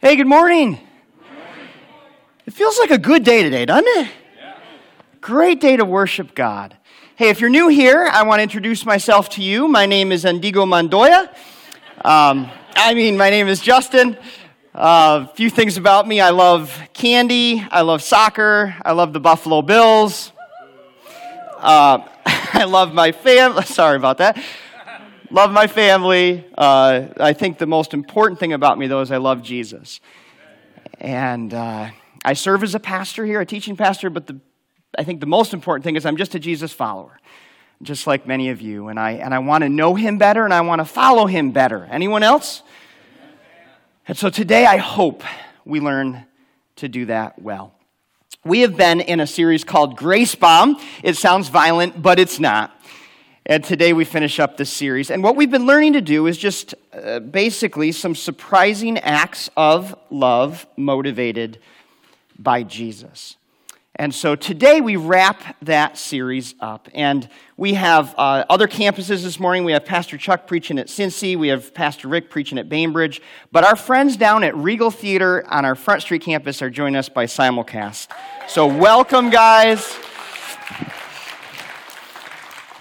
Hey, good morning. It feels like a good day today, doesn't it? Great day to worship God. Hey, if you're new here, I want to introduce myself to you. My name is Inigo Montoya. Um, I mean, my name is Justin. A uh, few things about me I love candy, I love soccer, I love the Buffalo Bills. Uh, I love my family. Sorry about that. Love my family. Uh, I think the most important thing about me, though, is I love Jesus. And uh, I serve as a pastor here, a teaching pastor, but the, I think the most important thing is I'm just a Jesus follower, just like many of you. And I, and I want to know him better and I want to follow him better. Anyone else? And so today I hope we learn to do that well. We have been in a series called Grace Bomb. It sounds violent, but it's not. And today we finish up this series. And what we've been learning to do is just uh, basically some surprising acts of love motivated by Jesus. And so today we wrap that series up. And we have uh, other campuses this morning. We have Pastor Chuck preaching at Cincy. We have Pastor Rick preaching at Bainbridge. But our friends down at Regal Theater on our Front Street campus are joining us by simulcast. So welcome, guys.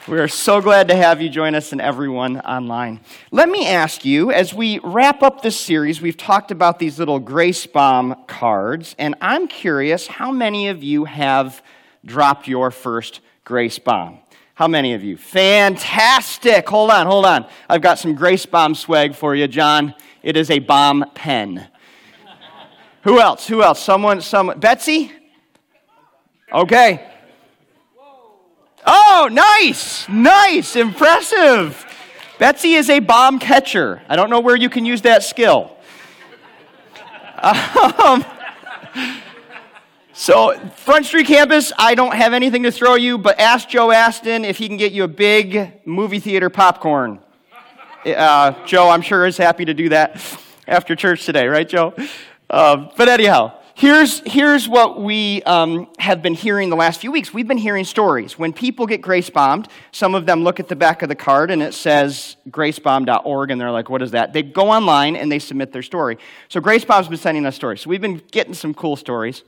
We are so glad to have you join us and everyone online. Let me ask you, as we wrap up this series, we've talked about these little Grace Bomb cards, and I'm curious how many of you have dropped your first Grace Bomb? How many of you? Fantastic. Hold on, hold on. I've got some Grace Bomb swag for you, John. It is a bomb pen. Who else? Who else? Someone, someone. Betsy? Okay. Oh, nice, nice, impressive. Betsy is a bomb catcher. I don't know where you can use that skill. Um, so, Front Street campus, I don't have anything to throw you, but ask Joe Aston if he can get you a big movie theater popcorn. Uh, Joe, I'm sure, is happy to do that after church today, right, Joe? Uh, but anyhow, Here's, here's what we um, have been hearing the last few weeks. We've been hearing stories. When people get grace bombed, some of them look at the back of the card and it says gracebomb.org, and they're like, what is that? They go online and they submit their story. So Gracebomb's been sending us stories. So we've been getting some cool stories.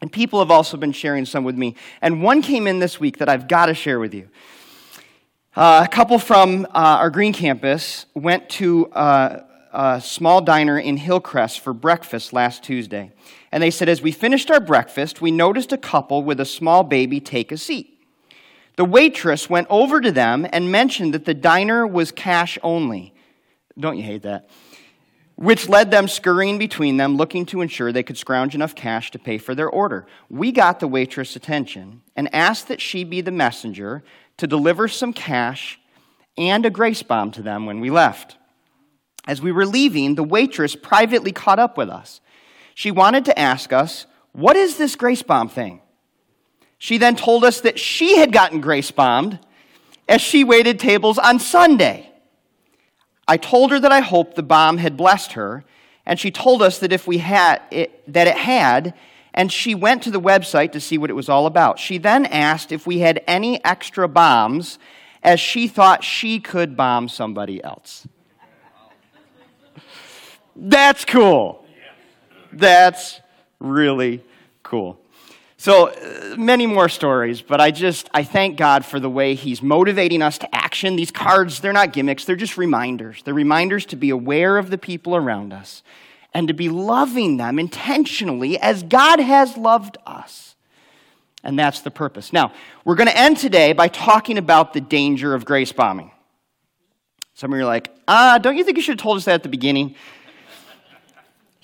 And people have also been sharing some with me. And one came in this week that I've got to share with you. Uh, a couple from uh, our Green campus went to uh, a small diner in Hillcrest for breakfast last Tuesday. And they said, as we finished our breakfast, we noticed a couple with a small baby take a seat. The waitress went over to them and mentioned that the diner was cash only. Don't you hate that? Which led them scurrying between them, looking to ensure they could scrounge enough cash to pay for their order. We got the waitress' attention and asked that she be the messenger to deliver some cash and a grace bomb to them when we left. As we were leaving, the waitress privately caught up with us she wanted to ask us, What is this grace bomb thing? She then told us that she had gotten grace bombed as she waited tables on Sunday. I told her that I hoped the bomb had blessed her, and she told us that if we had it, that it had, and she went to the website to see what it was all about. She then asked if we had any extra bombs, as she thought she could bomb somebody else. That's cool. That's really cool. So uh, many more stories, but I just I thank God for the way he's motivating us to action. These cards, they're not gimmicks, they're just reminders. They're reminders to be aware of the people around us and to be loving them intentionally as God has loved us. And that's the purpose. Now, we're going to end today by talking about the danger of grace bombing. Some of you are like, ah, don't you think you should have told us that at the beginning?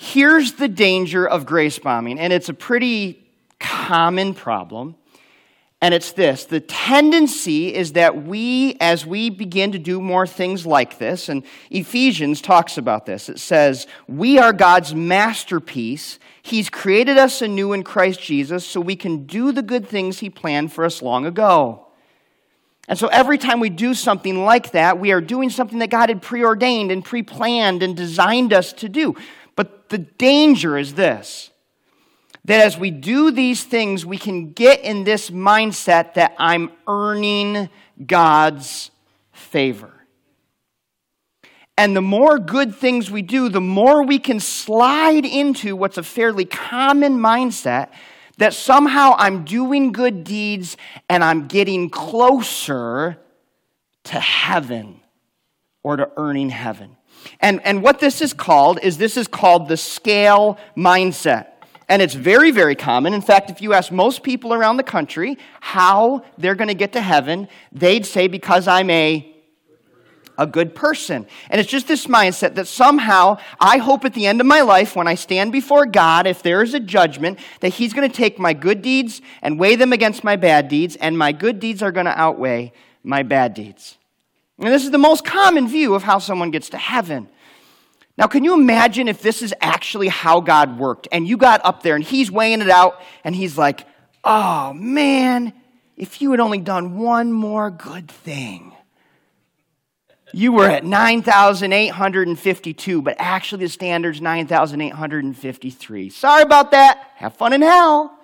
Here's the danger of grace bombing, and it's a pretty common problem. And it's this the tendency is that we, as we begin to do more things like this, and Ephesians talks about this, it says, We are God's masterpiece. He's created us anew in Christ Jesus so we can do the good things He planned for us long ago. And so every time we do something like that, we are doing something that God had preordained and pre planned and designed us to do. But the danger is this that as we do these things, we can get in this mindset that I'm earning God's favor. And the more good things we do, the more we can slide into what's a fairly common mindset that somehow I'm doing good deeds and I'm getting closer to heaven or to earning heaven. And, and what this is called is this is called the scale mindset. And it's very, very common. In fact, if you ask most people around the country how they're going to get to heaven, they'd say, because I'm a a good person. And it's just this mindset that somehow I hope at the end of my life, when I stand before God, if there is a judgment, that He's going to take my good deeds and weigh them against my bad deeds, and my good deeds are going to outweigh my bad deeds. And this is the most common view of how someone gets to heaven. Now, can you imagine if this is actually how God worked and you got up there and He's weighing it out and He's like, oh man, if you had only done one more good thing you were at 9,852, but actually the standard's 9,853. Sorry about that. Have fun in hell.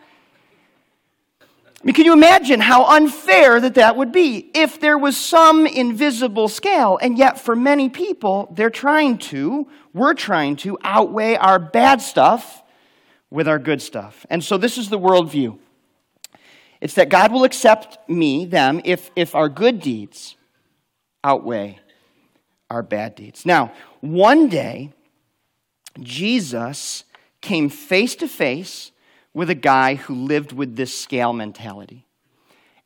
I mean, can you imagine how unfair that that would be if there was some invisible scale, and yet for many people, they're trying to, we're trying to outweigh our bad stuff with our good stuff. And so this is the worldview it's that God will accept me, them, if, if our good deeds outweigh our bad deeds. Now, one day, Jesus came face to face with a guy who lived with this scale mentality.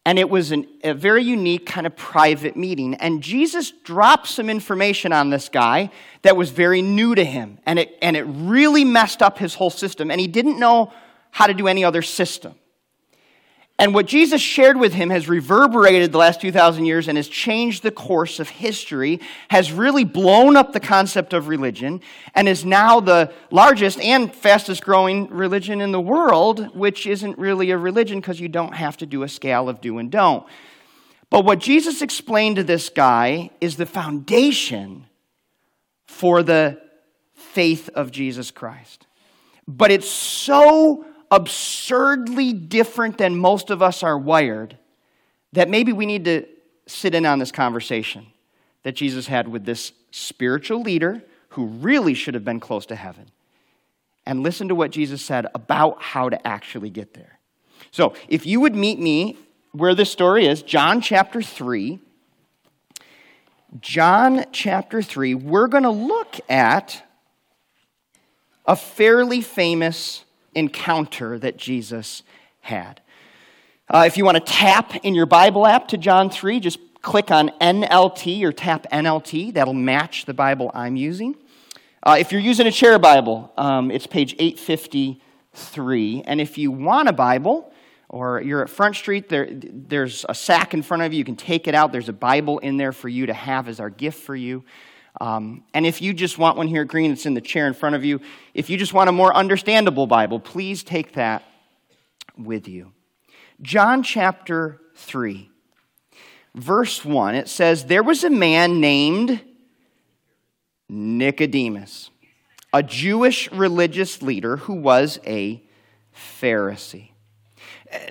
And it was an, a very unique kind of private meeting. And Jesus dropped some information on this guy that was very new to him. And it, and it really messed up his whole system. And he didn't know how to do any other system. And what Jesus shared with him has reverberated the last 2,000 years and has changed the course of history, has really blown up the concept of religion, and is now the largest and fastest growing religion in the world, which isn't really a religion because you don't have to do a scale of do and don't. But what Jesus explained to this guy is the foundation for the faith of Jesus Christ. But it's so absurdly different than most of us are wired that maybe we need to sit in on this conversation that Jesus had with this spiritual leader who really should have been close to heaven and listen to what Jesus said about how to actually get there. So, if you would meet me where this story is, John chapter 3. John chapter 3, we're going to look at a fairly famous encounter that Jesus had. Uh, if you want to tap in your Bible app to John 3, just click on NLT or tap NLT. That'll match the Bible I'm using. Uh, if you're using a chair Bible, um, it's page 853. And if you want a Bible, or you're at Front Street, there, there's a sack in front of you. You can take it out. There's a Bible in there for you to have as our gift for you. Um, and if you just want one here Green, it's in the chair in front of you. If you just want a more understandable Bible, please take that with you. John chapter 3, verse 1, it says, There was a man named Nicodemus, a Jewish religious leader who was a Pharisee.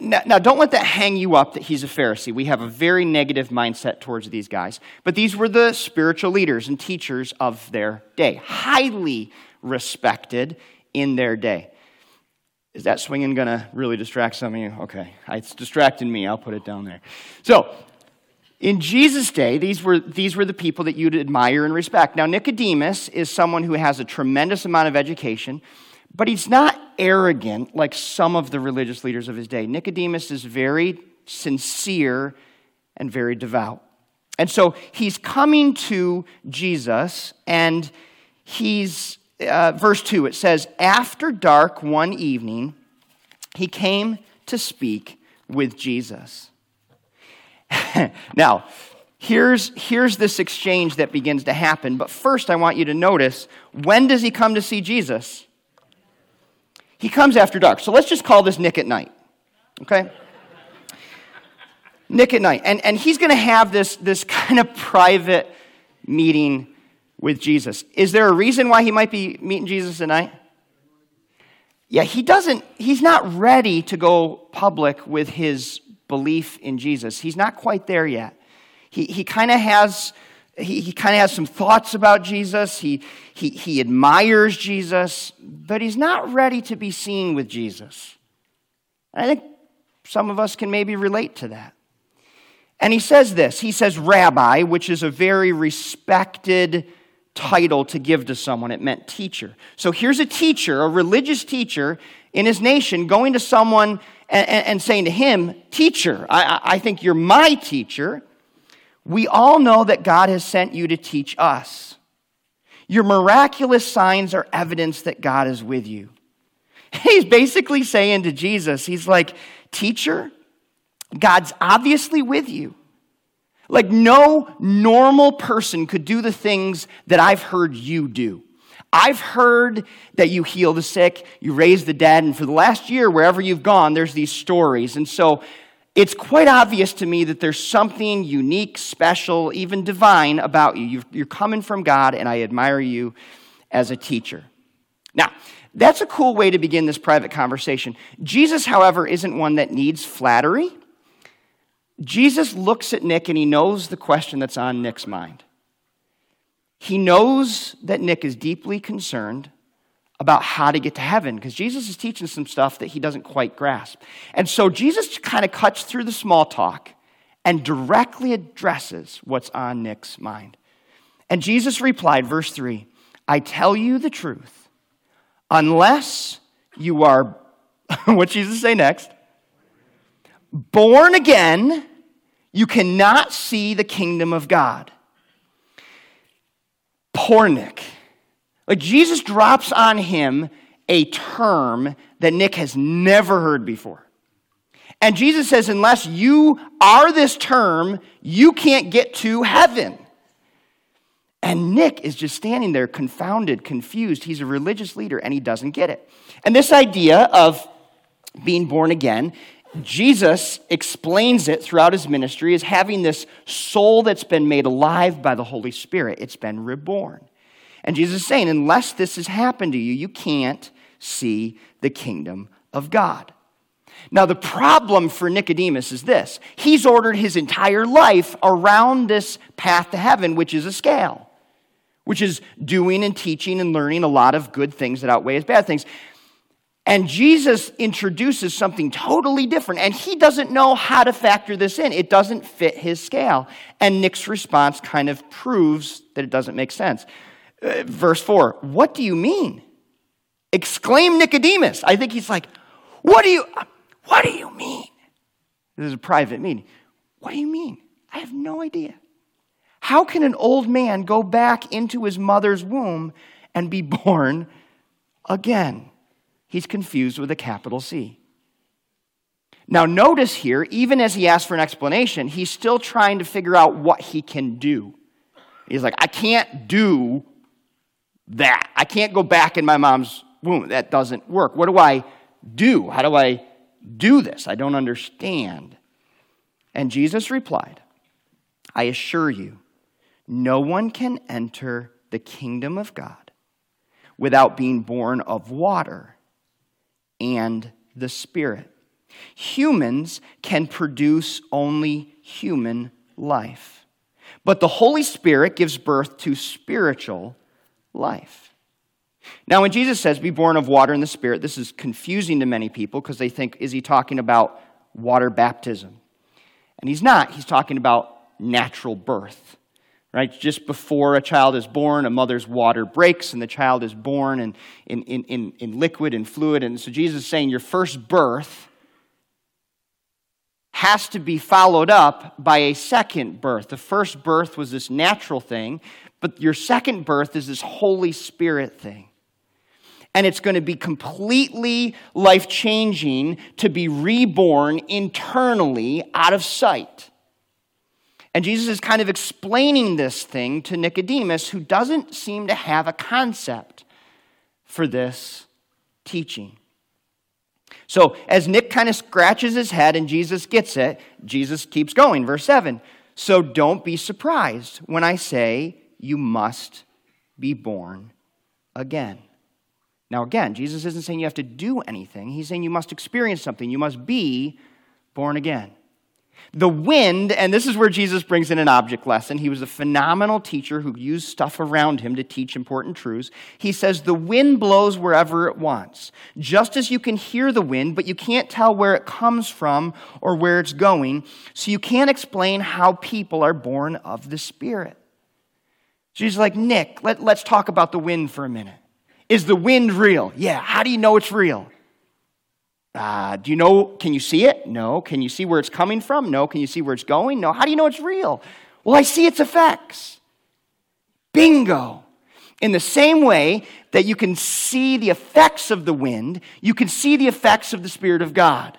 Now, now, don't let that hang you up that he's a Pharisee. We have a very negative mindset towards these guys. But these were the spiritual leaders and teachers of their day, highly respected in their day. Is that swinging going to really distract some of you? Okay, it's distracting me. I'll put it down there. So, in Jesus' day, these were, these were the people that you'd admire and respect. Now, Nicodemus is someone who has a tremendous amount of education. But he's not arrogant like some of the religious leaders of his day. Nicodemus is very sincere and very devout. And so he's coming to Jesus, and he's, uh, verse 2, it says, After dark one evening, he came to speak with Jesus. now, here's, here's this exchange that begins to happen. But first, I want you to notice when does he come to see Jesus? He comes after dark. So let's just call this Nick at night. Okay? Nick at night. And, and he's going to have this, this kind of private meeting with Jesus. Is there a reason why he might be meeting Jesus at night? Yeah, he doesn't, he's not ready to go public with his belief in Jesus. He's not quite there yet. He, he kind of has he, he kind of has some thoughts about Jesus. He, he, he admires Jesus, but he's not ready to be seen with Jesus. I think some of us can maybe relate to that. And he says this He says, Rabbi, which is a very respected title to give to someone. It meant teacher. So here's a teacher, a religious teacher in his nation, going to someone and, and, and saying to him, Teacher, I, I think you're my teacher. We all know that God has sent you to teach us. Your miraculous signs are evidence that God is with you. He's basically saying to Jesus, He's like, Teacher, God's obviously with you. Like, no normal person could do the things that I've heard you do. I've heard that you heal the sick, you raise the dead, and for the last year, wherever you've gone, there's these stories. And so it's quite obvious to me that there's something unique, special, even divine about you. You're coming from God, and I admire you as a teacher. Now, that's a cool way to begin this private conversation. Jesus, however, isn't one that needs flattery. Jesus looks at Nick and he knows the question that's on Nick's mind. He knows that Nick is deeply concerned about how to get to heaven because Jesus is teaching some stuff that he doesn't quite grasp. And so Jesus kind of cuts through the small talk and directly addresses what's on Nick's mind. And Jesus replied, verse 3 I tell you the truth, unless you are, what Jesus say next? Born again, you cannot see the kingdom of God. Poor Nick. Like Jesus drops on him a term that Nick has never heard before. And Jesus says, unless you are this term, you can't get to heaven. And Nick is just standing there, confounded, confused. He's a religious leader and he doesn't get it. And this idea of being born again, Jesus explains it throughout his ministry as having this soul that's been made alive by the Holy Spirit. It's been reborn. And Jesus is saying, unless this has happened to you, you can't see the kingdom of God. Now, the problem for Nicodemus is this he's ordered his entire life around this path to heaven, which is a scale, which is doing and teaching and learning a lot of good things that outweigh his bad things. And Jesus introduces something totally different, and he doesn't know how to factor this in. It doesn't fit his scale. And Nick's response kind of proves that it doesn't make sense. Verse 4 What do you mean? Exclaimed Nicodemus. I think he's like, What do you, what do you mean? This is a private meeting. What do you mean? I have no idea. How can an old man go back into his mother's womb and be born again? He's confused with a capital C. Now, notice here, even as he asks for an explanation, he's still trying to figure out what he can do. He's like, I can't do that. I can't go back in my mom's womb. That doesn't work. What do I do? How do I do this? I don't understand. And Jesus replied, I assure you, no one can enter the kingdom of God without being born of water and the Spirit. Humans can produce only human life, but the Holy Spirit gives birth to spiritual life. Now, when Jesus says, be born of water and the Spirit, this is confusing to many people because they think, is he talking about water baptism? And he's not. He's talking about natural birth. Right? Just before a child is born, a mother's water breaks and the child is born in, in, in, in liquid and fluid. And so Jesus is saying your first birth has to be followed up by a second birth. The first birth was this natural thing, but your second birth is this Holy Spirit thing. And it's going to be completely life changing to be reborn internally out of sight. And Jesus is kind of explaining this thing to Nicodemus, who doesn't seem to have a concept for this teaching. So, as Nick kind of scratches his head and Jesus gets it, Jesus keeps going. Verse 7 So don't be surprised when I say, you must be born again. Now, again, Jesus isn't saying you have to do anything. He's saying you must experience something. You must be born again. The wind, and this is where Jesus brings in an object lesson. He was a phenomenal teacher who used stuff around him to teach important truths. He says, The wind blows wherever it wants, just as you can hear the wind, but you can't tell where it comes from or where it's going, so you can't explain how people are born of the Spirit. She's like, Nick, let, let's talk about the wind for a minute. Is the wind real? Yeah. How do you know it's real? Uh, do you know, can you see it? No. Can you see where it's coming from? No. Can you see where it's going? No. How do you know it's real? Well, I see its effects. Bingo. In the same way that you can see the effects of the wind, you can see the effects of the Spirit of God.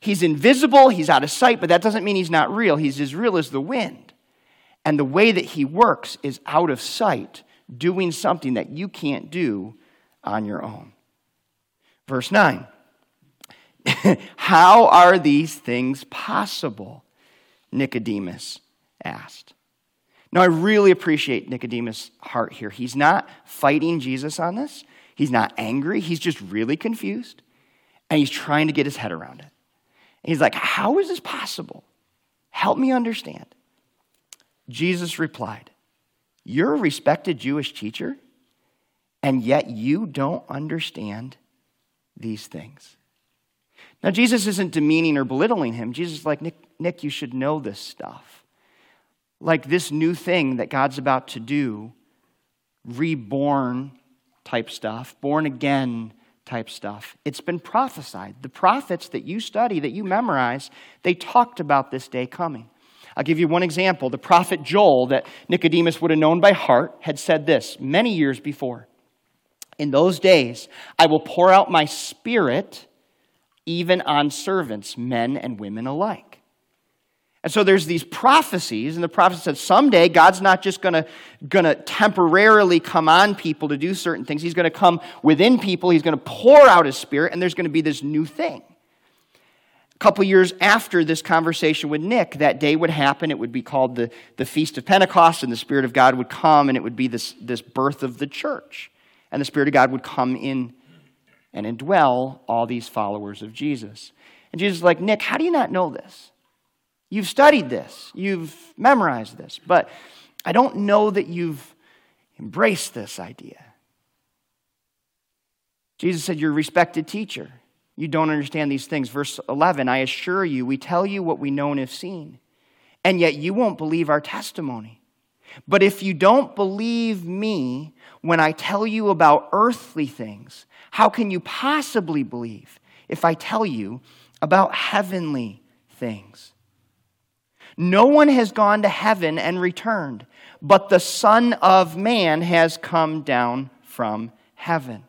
He's invisible, he's out of sight, but that doesn't mean he's not real. He's as real as the wind. And the way that he works is out of sight, doing something that you can't do on your own. Verse 9. How are these things possible? Nicodemus asked. Now, I really appreciate Nicodemus' heart here. He's not fighting Jesus on this, he's not angry, he's just really confused, and he's trying to get his head around it. And he's like, How is this possible? Help me understand. Jesus replied, You're a respected Jewish teacher, and yet you don't understand these things. Now, Jesus isn't demeaning or belittling him. Jesus is like, Nick, Nick, you should know this stuff. Like this new thing that God's about to do, reborn type stuff, born again type stuff. It's been prophesied. The prophets that you study, that you memorize, they talked about this day coming. I'll give you one example. The prophet Joel, that Nicodemus would have known by heart, had said this many years before In those days, I will pour out my spirit even on servants, men and women alike. And so there's these prophecies, and the prophet said someday God's not just going to temporarily come on people to do certain things. He's going to come within people, He's going to pour out His Spirit, and there's going to be this new thing. Couple years after this conversation with Nick, that day would happen. It would be called the, the Feast of Pentecost, and the Spirit of God would come, and it would be this, this birth of the church. And the Spirit of God would come in and indwell all these followers of Jesus. And Jesus is like, Nick, how do you not know this? You've studied this, you've memorized this, but I don't know that you've embraced this idea. Jesus said, You're a respected teacher. You don't understand these things. Verse 11 I assure you, we tell you what we know and have seen, and yet you won't believe our testimony. But if you don't believe me when I tell you about earthly things, how can you possibly believe if I tell you about heavenly things? No one has gone to heaven and returned, but the Son of Man has come down from heaven.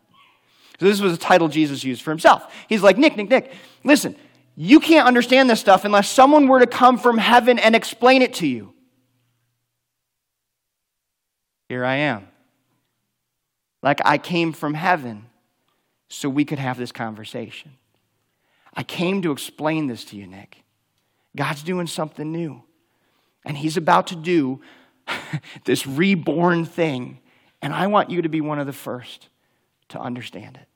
So, this was a title Jesus used for himself. He's like, Nick, Nick, Nick, listen, you can't understand this stuff unless someone were to come from heaven and explain it to you. Here I am. Like I came from heaven so we could have this conversation. I came to explain this to you, Nick. God's doing something new. And He's about to do this reborn thing. And I want you to be one of the first to understand it.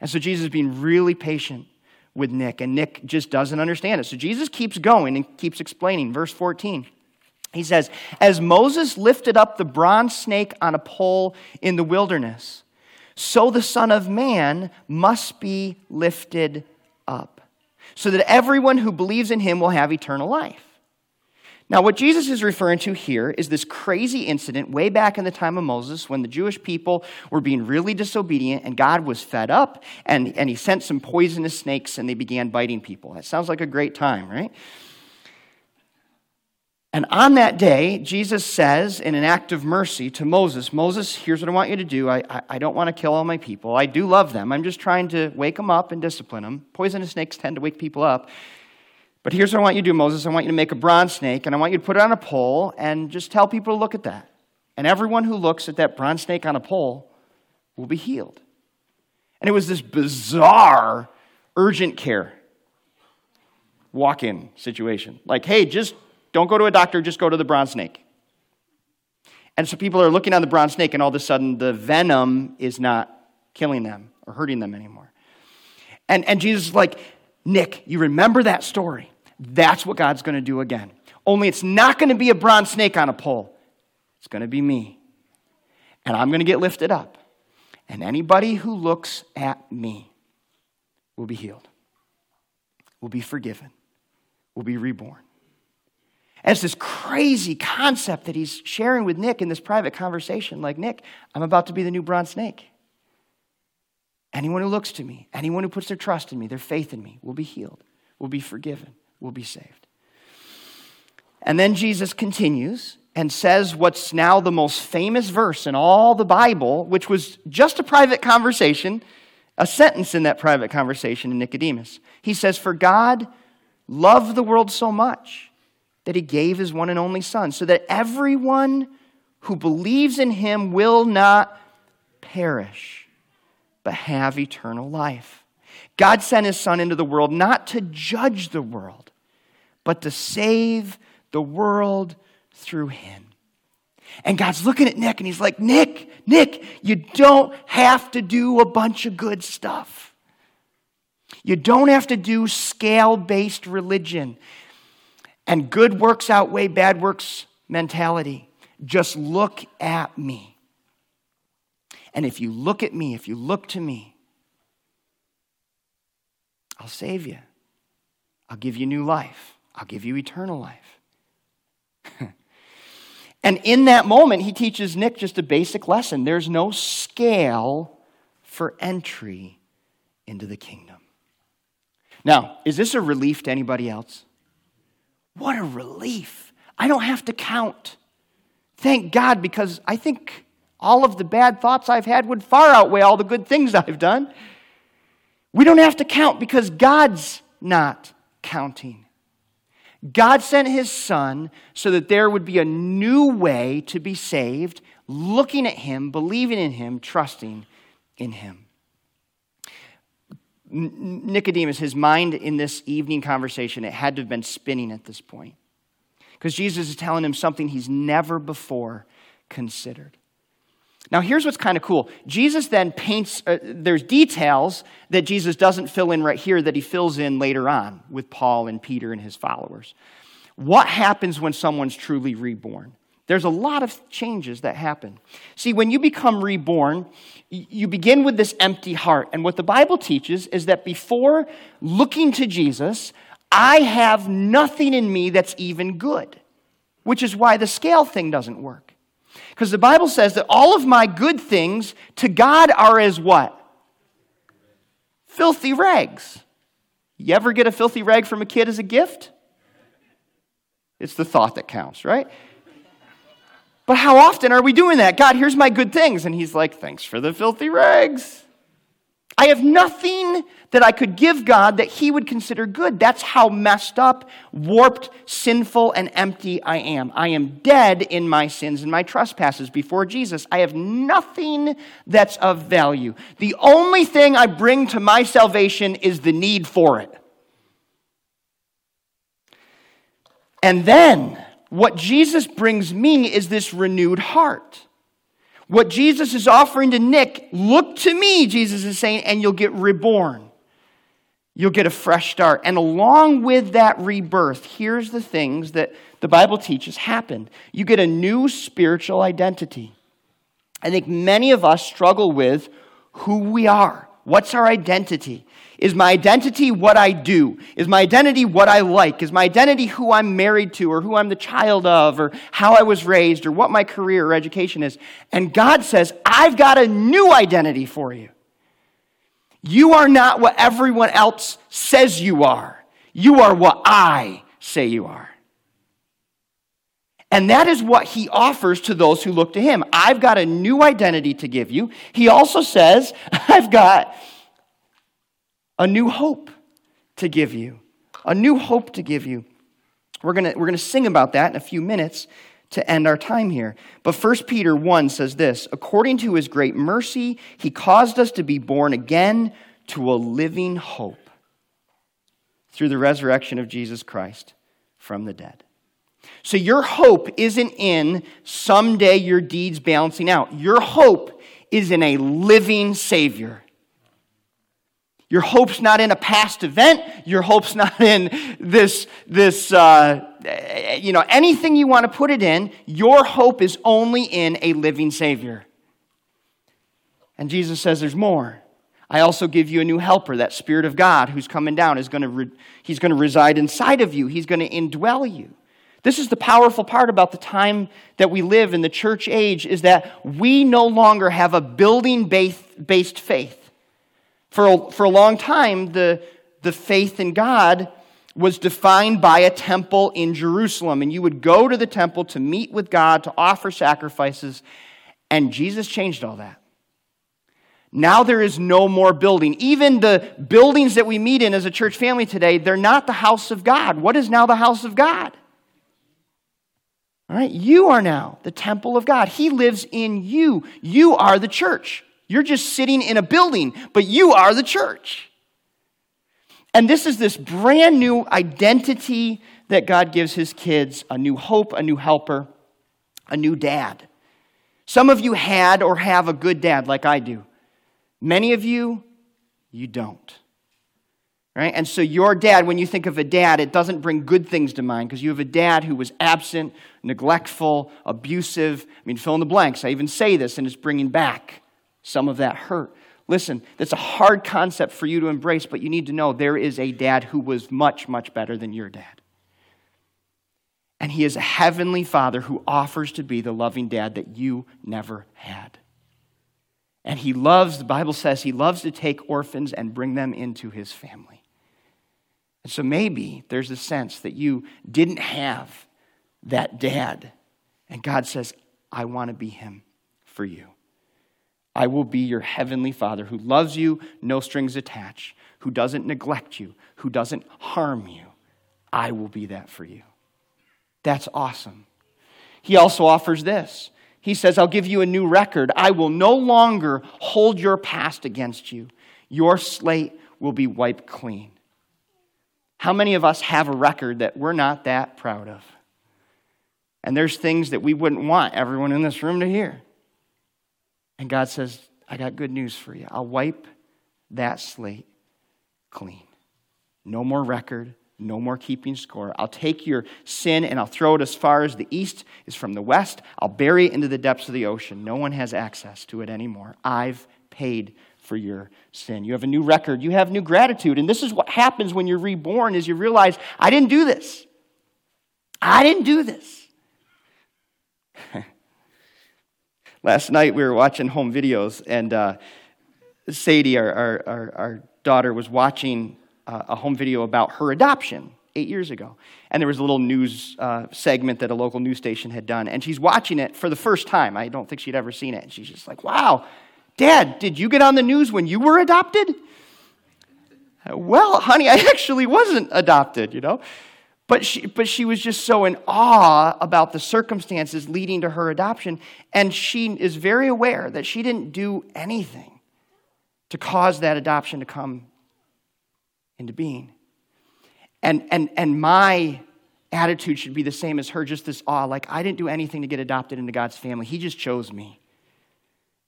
And so Jesus is being really patient with Nick, and Nick just doesn't understand it. So Jesus keeps going and keeps explaining. Verse 14. He says, As Moses lifted up the bronze snake on a pole in the wilderness, so the Son of Man must be lifted up, so that everyone who believes in him will have eternal life. Now, what Jesus is referring to here is this crazy incident way back in the time of Moses when the Jewish people were being really disobedient and God was fed up and, and he sent some poisonous snakes and they began biting people. That sounds like a great time, right? And on that day, Jesus says in an act of mercy to Moses, Moses, here's what I want you to do. I, I, I, don't want to kill all my people. I do love them. I'm just trying to wake them up and discipline them. Poisonous snakes tend to wake people up. But here's what I want you to do, Moses. I want you to make a bronze snake, and I want you to put it on a pole and just tell people to look at that. And everyone who looks at that bronze snake on a pole will be healed. And it was this bizarre urgent care walk in situation. Like, hey, just don't go to a doctor, just go to the bronze snake. And so people are looking on the bronze snake, and all of a sudden the venom is not killing them or hurting them anymore. And, and Jesus is like, Nick, you remember that story? That's what God's going to do again. Only it's not going to be a bronze snake on a pole, it's going to be me. And I'm going to get lifted up. And anybody who looks at me will be healed, will be forgiven, will be reborn. And it's this crazy concept that he's sharing with Nick in this private conversation. Like, Nick, I'm about to be the new bronze snake. Anyone who looks to me, anyone who puts their trust in me, their faith in me, will be healed, will be forgiven, will be saved. And then Jesus continues and says what's now the most famous verse in all the Bible, which was just a private conversation, a sentence in that private conversation in Nicodemus. He says, For God loved the world so much that he gave his one and only Son, so that everyone who believes in him will not perish but have eternal life. God sent his Son into the world not to judge the world, but to save the world through him. And God's looking at Nick and he's like, Nick, Nick, you don't have to do a bunch of good stuff. You don't have to do scale based religion and good works outweigh bad works mentality. Just look at me. And if you look at me, if you look to me, I'll save you. I'll give you new life. I'll give you eternal life. and in that moment, he teaches Nick just a basic lesson there's no scale for entry into the kingdom. Now, is this a relief to anybody else? What a relief. I don't have to count. Thank God, because I think all of the bad thoughts I've had would far outweigh all the good things I've done. We don't have to count because God's not counting. God sent his son so that there would be a new way to be saved, looking at him, believing in him, trusting in him. Nicodemus, his mind in this evening conversation, it had to have been spinning at this point. Because Jesus is telling him something he's never before considered. Now, here's what's kind of cool. Jesus then paints, uh, there's details that Jesus doesn't fill in right here that he fills in later on with Paul and Peter and his followers. What happens when someone's truly reborn? There's a lot of changes that happen. See, when you become reborn, you begin with this empty heart. And what the Bible teaches is that before looking to Jesus, I have nothing in me that's even good, which is why the scale thing doesn't work. Because the Bible says that all of my good things to God are as what? Filthy rags. You ever get a filthy rag from a kid as a gift? It's the thought that counts, right? But how often are we doing that? God, here's my good things. And He's like, thanks for the filthy rags. I have nothing that I could give God that He would consider good. That's how messed up, warped, sinful, and empty I am. I am dead in my sins and my trespasses before Jesus. I have nothing that's of value. The only thing I bring to my salvation is the need for it. And then, what Jesus brings me is this renewed heart. What Jesus is offering to Nick, look to me, Jesus is saying, and you'll get reborn. You'll get a fresh start. And along with that rebirth, here's the things that the Bible teaches happen you get a new spiritual identity. I think many of us struggle with who we are. What's our identity? Is my identity what I do? Is my identity what I like? Is my identity who I'm married to or who I'm the child of or how I was raised or what my career or education is? And God says, I've got a new identity for you. You are not what everyone else says you are. You are what I say you are. And that is what he offers to those who look to him. I've got a new identity to give you. He also says, I've got a new hope to give you. A new hope to give you. We're going we're going to sing about that in a few minutes to end our time here. But 1 Peter 1 says this According to his great mercy, he caused us to be born again to a living hope through the resurrection of Jesus Christ from the dead. So your hope isn't in someday your deeds balancing out. Your hope is in a living Savior Your hope's not in a past event. Your hope's not in this, this uh, you know, anything you want to put it in. Your hope is only in a living Savior. And Jesus says there's more. I also give you a new helper, that Spirit of God who's coming down. Is going to re- he's going to reside inside of you, He's going to indwell you. This is the powerful part about the time that we live in the church age is that we no longer have a building based faith. For a, for a long time, the, the faith in God was defined by a temple in Jerusalem. And you would go to the temple to meet with God, to offer sacrifices. And Jesus changed all that. Now there is no more building. Even the buildings that we meet in as a church family today, they're not the house of God. What is now the house of God? All right, you are now the temple of God. He lives in you. You are the church. You're just sitting in a building, but you are the church. And this is this brand new identity that God gives his kids a new hope, a new helper, a new dad. Some of you had or have a good dad, like I do. Many of you, you don't. Right? And so, your dad, when you think of a dad, it doesn't bring good things to mind because you have a dad who was absent, neglectful, abusive. I mean, fill in the blanks. I even say this, and it's bringing back some of that hurt. Listen, that's a hard concept for you to embrace, but you need to know there is a dad who was much, much better than your dad. And he is a heavenly father who offers to be the loving dad that you never had. And he loves, the Bible says, he loves to take orphans and bring them into his family. And so maybe there's a sense that you didn't have that dad. And God says, I want to be him for you. I will be your heavenly Father who loves you, no strings attached, who doesn't neglect you, who doesn't harm you. I will be that for you. That's awesome. He also offers this. He says, I'll give you a new record. I will no longer hold your past against you. Your slate will be wiped clean. How many of us have a record that we're not that proud of? And there's things that we wouldn't want everyone in this room to hear. And God says, I got good news for you. I'll wipe that slate clean. No more record, no more keeping score. I'll take your sin and I'll throw it as far as the east is from the west. I'll bury it into the depths of the ocean. No one has access to it anymore. I've paid for your sin. You have a new record, you have new gratitude. And this is what happens when you're reborn is you realize I didn't do this. I didn't do this. Last night we were watching home videos, and uh, Sadie, our, our, our, daughter, was watching uh, a home video about her adoption eight years ago. And there was a little news uh, segment that a local news station had done, and she's watching it for the first time. I don't think she'd ever seen it. And she's just like, wow, Dad, did you get on the news when you were adopted? Well, honey, I actually wasn't adopted, you know? But she, but she was just so in awe about the circumstances leading to her adoption. And she is very aware that she didn't do anything to cause that adoption to come into being. And, and, and my attitude should be the same as her, just this awe. Like, I didn't do anything to get adopted into God's family. He just chose me.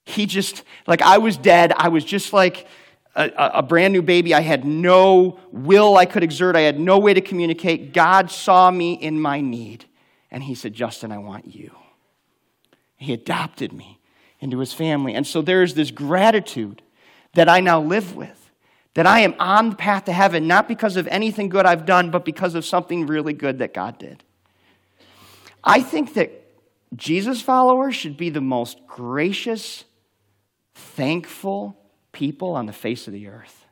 He just, like, I was dead. I was just like a, a, brand new baby. I had no will I could exert, I had no way to communicate. God saw me in my need, and He said, Justin, I want you. He adopted me into His family. And so there's this gratitude that I now live with. That I am on the path to heaven, not because of anything good I've done, but because of something really good that God did. I think that Jesus followers should be the most gracious, thankful, people on the face of the earth.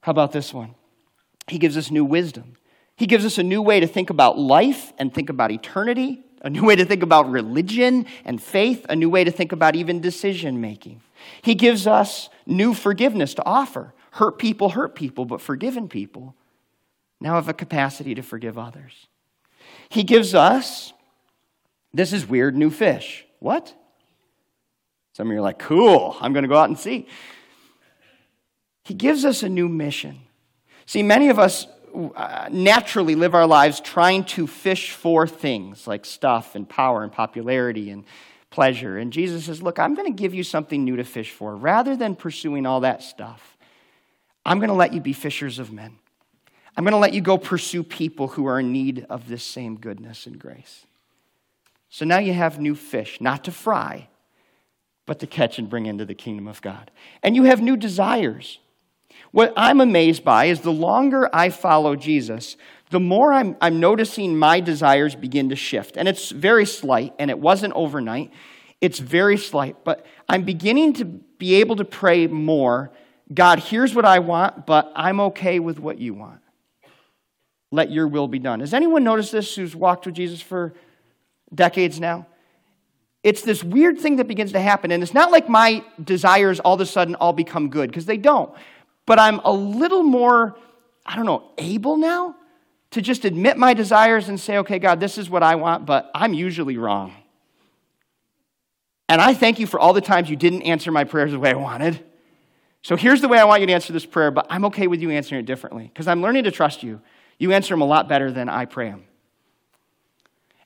How about this one? He gives us new wisdom. He gives us a new way to think about life and think about eternity, a new way to think about religion and faith, a new way to think about even decision making. He gives us new forgiveness to offer. Hurt people hurt people, but forgiven people now have a capacity to forgive others. He gives us, this is weird, new fish. What? Some of you are like, cool, I'm going to go out and see. He gives us a new mission. See, many of us uh, naturally live our lives trying to fish for things like stuff and power and popularity and pleasure. And Jesus says, Look, I'm going to give you something new to fish for. Rather than pursuing all that stuff, I'm going to let you be fishers of men. I'm going to let you go pursue people who are in need of this same goodness and grace. So now you have new fish, not to fry, but to catch and bring into the kingdom of God. And you have new desires. What I'm amazed by is the longer I follow Jesus, the more I'm, I'm noticing my desires begin to shift. And it's very slight, and it wasn't overnight. It's very slight, but I'm beginning to be able to pray more God, here's what I want, but I'm okay with what you want. Let your will be done. Has anyone noticed this who's walked with Jesus for decades now? It's this weird thing that begins to happen, and it's not like my desires all of a sudden all become good, because they don't. But I'm a little more, I don't know, able now to just admit my desires and say, okay, God, this is what I want, but I'm usually wrong. And I thank you for all the times you didn't answer my prayers the way I wanted. So here's the way I want you to answer this prayer, but I'm okay with you answering it differently because I'm learning to trust you. You answer them a lot better than I pray them.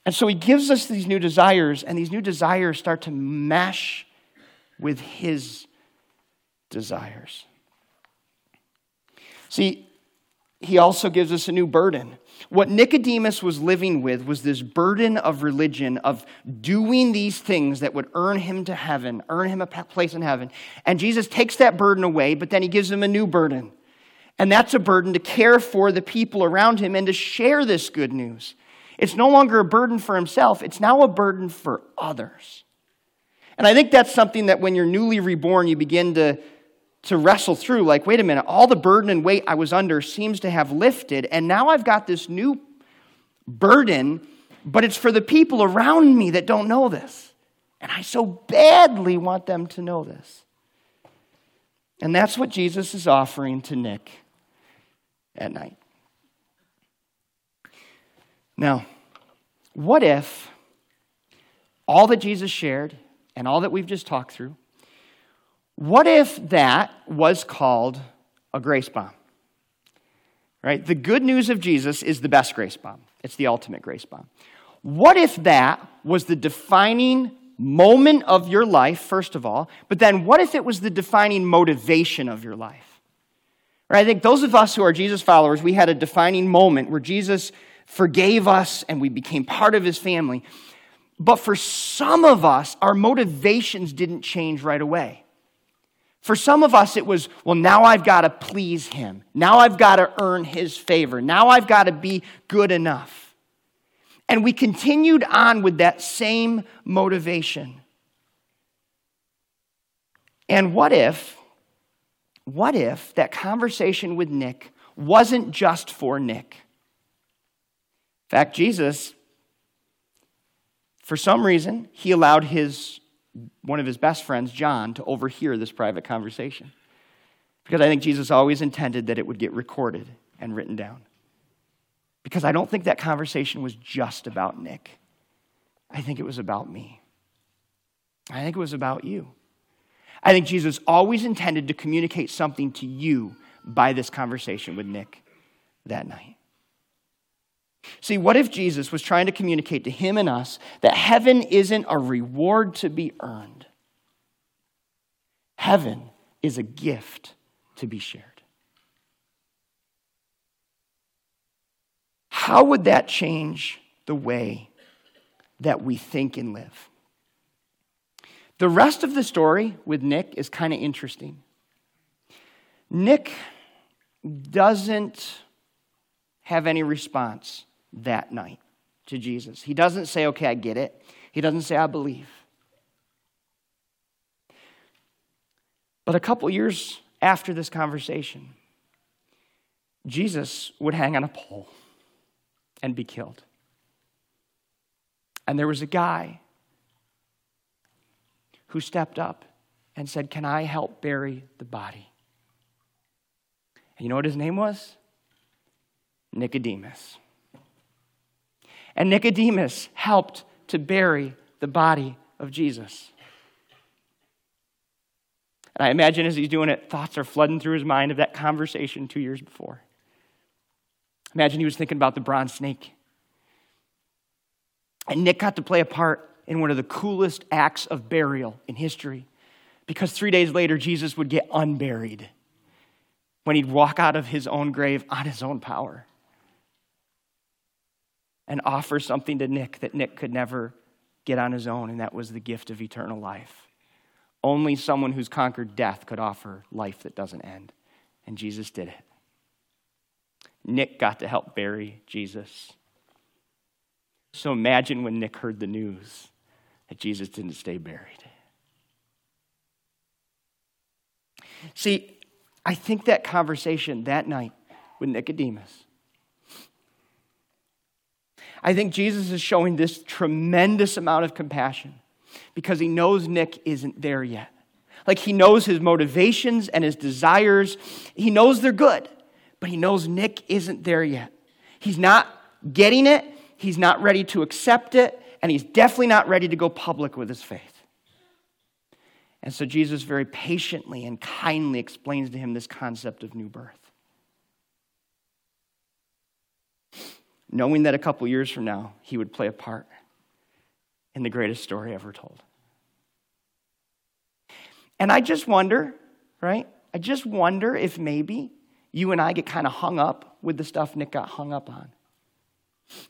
And so he gives us these new desires, and these new desires start to mesh with his desires. See, he also gives us a new burden. What Nicodemus was living with was this burden of religion, of doing these things that would earn him to heaven, earn him a place in heaven. And Jesus takes that burden away, but then he gives him a new burden. And that's a burden to care for the people around him and to share this good news. It's no longer a burden for himself, it's now a burden for others. And I think that's something that when you're newly reborn, you begin to to wrestle through like, wait a minute, all the burden and weight I was under seems to have lifted, and now I've got this new burden, but it's for the people around me that don't know this. And I so badly want them to know this. And that's what Jesus is offering to Nick at night. Now, what if all that Jesus shared and all that we've just talked through what if that was called a grace bomb? Right? The good news of Jesus is the best grace bomb. It's the ultimate grace bomb. What if that was the defining moment of your life, first of all, but then what if it was the defining motivation of your life? Right? I think those of us who are Jesus followers, we had a defining moment where Jesus forgave us and we became part of his family. But for some of us, our motivations didn't change right away. For some of us, it was, well, now I've got to please him. Now I've got to earn his favor. Now I've got to be good enough. And we continued on with that same motivation. And what if, what if that conversation with Nick wasn't just for Nick? Fact, Jesus, for some reason, he allowed his one of his best friends, John, to overhear this private conversation. Because I think Jesus always intended that it would get recorded and written down. Because I don't think that conversation was just about Nick. I think it was about me. I think it was about you. I think Jesus always intended to communicate something to you by this conversation with Nick that night. See, what if Jesus was trying to communicate to him and us that heaven isn't a reward to be earned? Heaven is a gift to be shared. How would that change the way that we think and live? The rest of the story with Nick is kind of interesting. Nick doesn't have any response that night to Jesus. He doesn't say, okay, I get it. He doesn't say, I believe. But a couple years after this conversation, Jesus would hang on a pole and be killed. And there was a guy who stepped up and said, Can I help bury the body? And you know what his name was? Nicodemus. And Nicodemus helped to bury the body of Jesus. And I imagine as he's doing it, thoughts are flooding through his mind of that conversation two years before. Imagine he was thinking about the bronze snake. And Nick got to play a part in one of the coolest acts of burial in history because three days later, Jesus would get unburied when he'd walk out of his own grave on his own power and offer something to Nick that Nick could never get on his own, and that was the gift of eternal life. Only someone who's conquered death could offer life that doesn't end, and Jesus did it. Nick got to help bury Jesus. So imagine when Nick heard the news that Jesus didn't stay buried. See, I think that conversation that night with Nicodemus, I think Jesus is showing this tremendous amount of compassion because he knows Nick isn't there yet. Like he knows his motivations and his desires, he knows they're good, but he knows Nick isn't there yet. He's not getting it, he's not ready to accept it, and he's definitely not ready to go public with his faith. And so Jesus very patiently and kindly explains to him this concept of new birth. Knowing that a couple years from now, he would play a part in the greatest story ever told. And I just wonder, right? I just wonder if maybe you and I get kind of hung up with the stuff Nick got hung up on.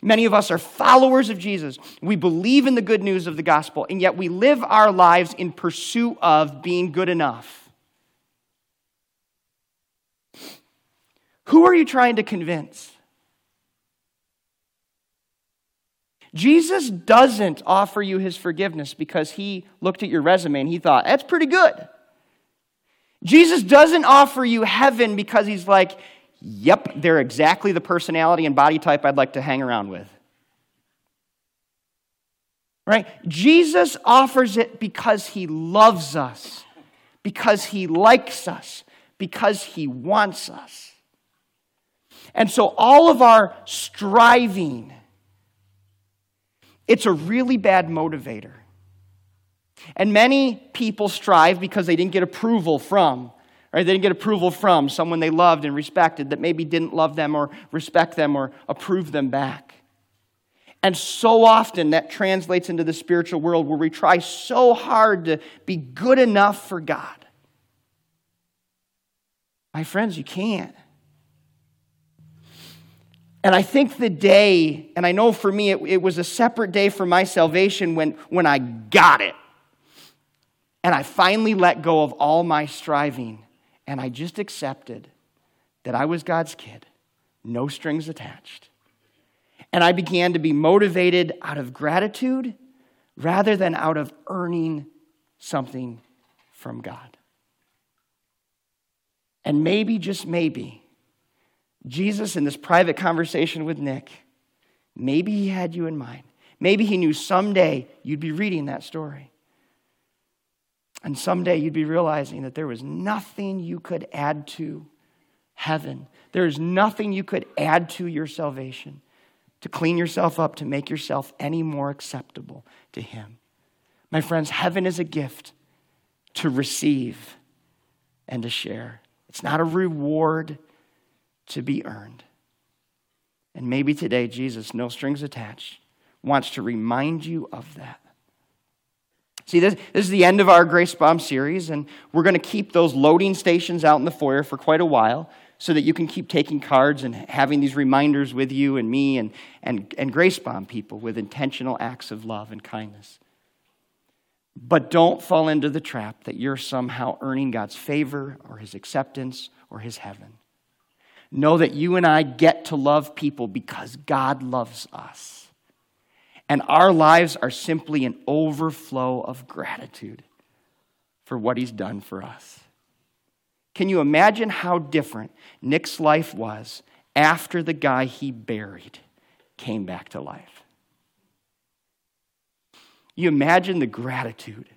Many of us are followers of Jesus. We believe in the good news of the gospel, and yet we live our lives in pursuit of being good enough. Who are you trying to convince? Jesus doesn't offer you his forgiveness because he looked at your resume and he thought, that's pretty good. Jesus doesn't offer you heaven because he's like, Yep, they're exactly the personality and body type I'd like to hang around with. Right? Jesus offers it because he loves us, because he likes us, because he wants us. And so all of our striving, it's a really bad motivator. And many people strive because they didn't get approval from Right? They didn't get approval from someone they loved and respected that maybe didn't love them or respect them or approve them back. And so often that translates into the spiritual world where we try so hard to be good enough for God. My friends, you can't. And I think the day, and I know for me it, it was a separate day for my salvation when, when I got it. And I finally let go of all my striving and I just accepted that I was God's kid, no strings attached. And I began to be motivated out of gratitude rather than out of earning something from God. And maybe, just maybe, Jesus, in this private conversation with Nick, maybe he had you in mind. Maybe he knew someday you'd be reading that story. And someday you'd be realizing that there was nothing you could add to heaven. There is nothing you could add to your salvation to clean yourself up, to make yourself any more acceptable to Him. My friends, heaven is a gift to receive and to share. It's not a reward to be earned. And maybe today, Jesus, no strings attached, wants to remind you of that. See, this, this is the end of our Grace Bomb series, and we're going to keep those loading stations out in the foyer for quite a while so that you can keep taking cards and having these reminders with you and me and, and, and Grace Bomb people with intentional acts of love and kindness. But don't fall into the trap that you're somehow earning God's favor or his acceptance or his heaven. Know that you and I get to love people because God loves us. And our lives are simply an overflow of gratitude for what he's done for us. Can you imagine how different Nick's life was after the guy he buried came back to life? You imagine the gratitude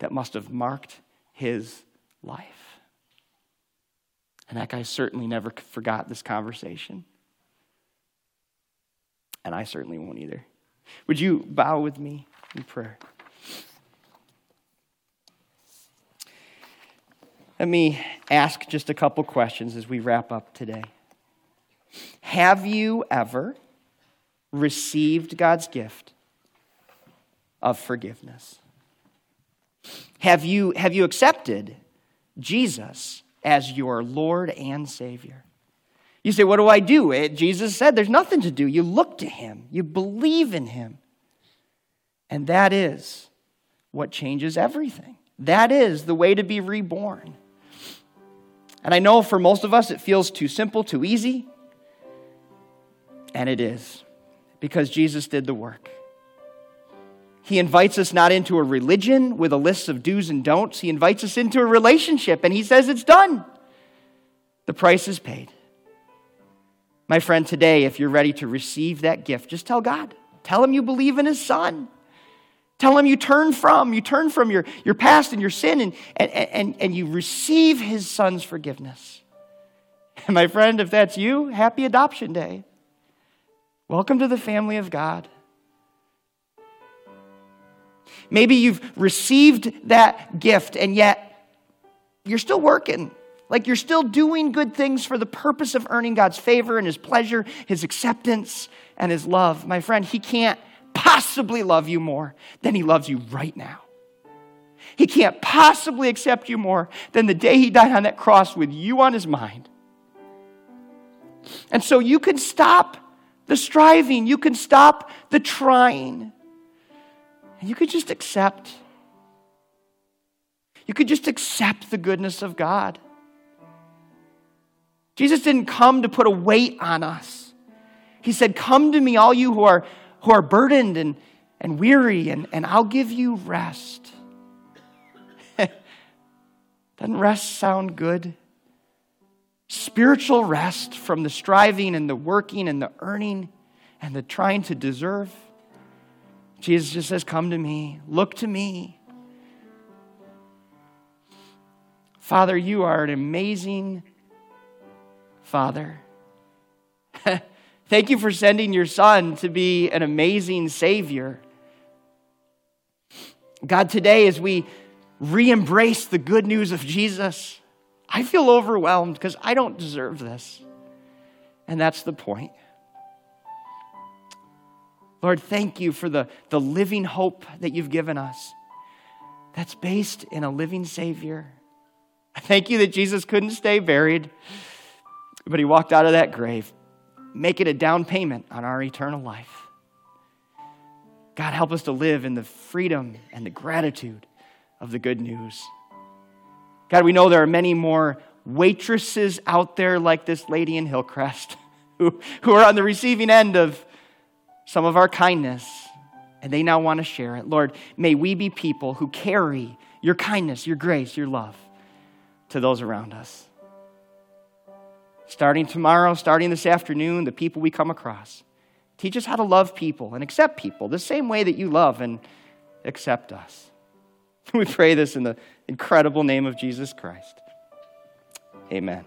that must have marked his life. And that guy certainly never forgot this conversation. And I certainly won't either. Would you bow with me in prayer? Let me ask just a couple questions as we wrap up today. Have you ever received God's gift of forgiveness. Have you, have you accepted Jesus as your Lord and Savior? You say, What do I do? It, Jesus said there's nothing to do. You look to Him, you believe in Him. And that is what changes everything. That is the way to be reborn. And I know for most of us it feels too simple, too easy. And it is because Jesus did the work. He invites us not into a religion with a list of do's and don'ts. He invites us into a relationship, and He says it's done. The price is paid. My friend, today, if you're ready to receive that gift, just tell God. Tell Him you believe in His Son. Tell Him you turn from, you turn from your, your past and your sin, and, and, and, and you receive His Son's forgiveness. And my friend, if that's you, happy adoption day. Welcome to the family of God. Maybe you've received that gift and yet you're still working. Like you're still doing good things for the purpose of earning God's favor and His pleasure, His acceptance, and His love. My friend, He can't possibly love you more than He loves you right now. He can't possibly accept you more than the day He died on that cross with you on His mind. And so you can stop the striving, you can stop the trying. You could just accept. You could just accept the goodness of God. Jesus didn't come to put a weight on us. He said, Come to me, all you who are, who are burdened and, and weary, and, and I'll give you rest. Doesn't rest sound good? Spiritual rest from the striving and the working and the earning and the trying to deserve. Jesus just says, Come to me, look to me. Father, you are an amazing Father. Thank you for sending your Son to be an amazing Savior. God, today, as we re embrace the good news of Jesus, I feel overwhelmed because I don't deserve this. And that's the point. Lord, thank you for the, the living hope that you've given us that's based in a living Savior. I thank you that Jesus couldn't stay buried, but he walked out of that grave, make it a down payment on our eternal life. God, help us to live in the freedom and the gratitude of the good news. God, we know there are many more waitresses out there like this lady in Hillcrest who, who are on the receiving end of some of our kindness, and they now want to share it. Lord, may we be people who carry your kindness, your grace, your love to those around us. Starting tomorrow, starting this afternoon, the people we come across. Teach us how to love people and accept people the same way that you love and accept us. We pray this in the incredible name of Jesus Christ. Amen.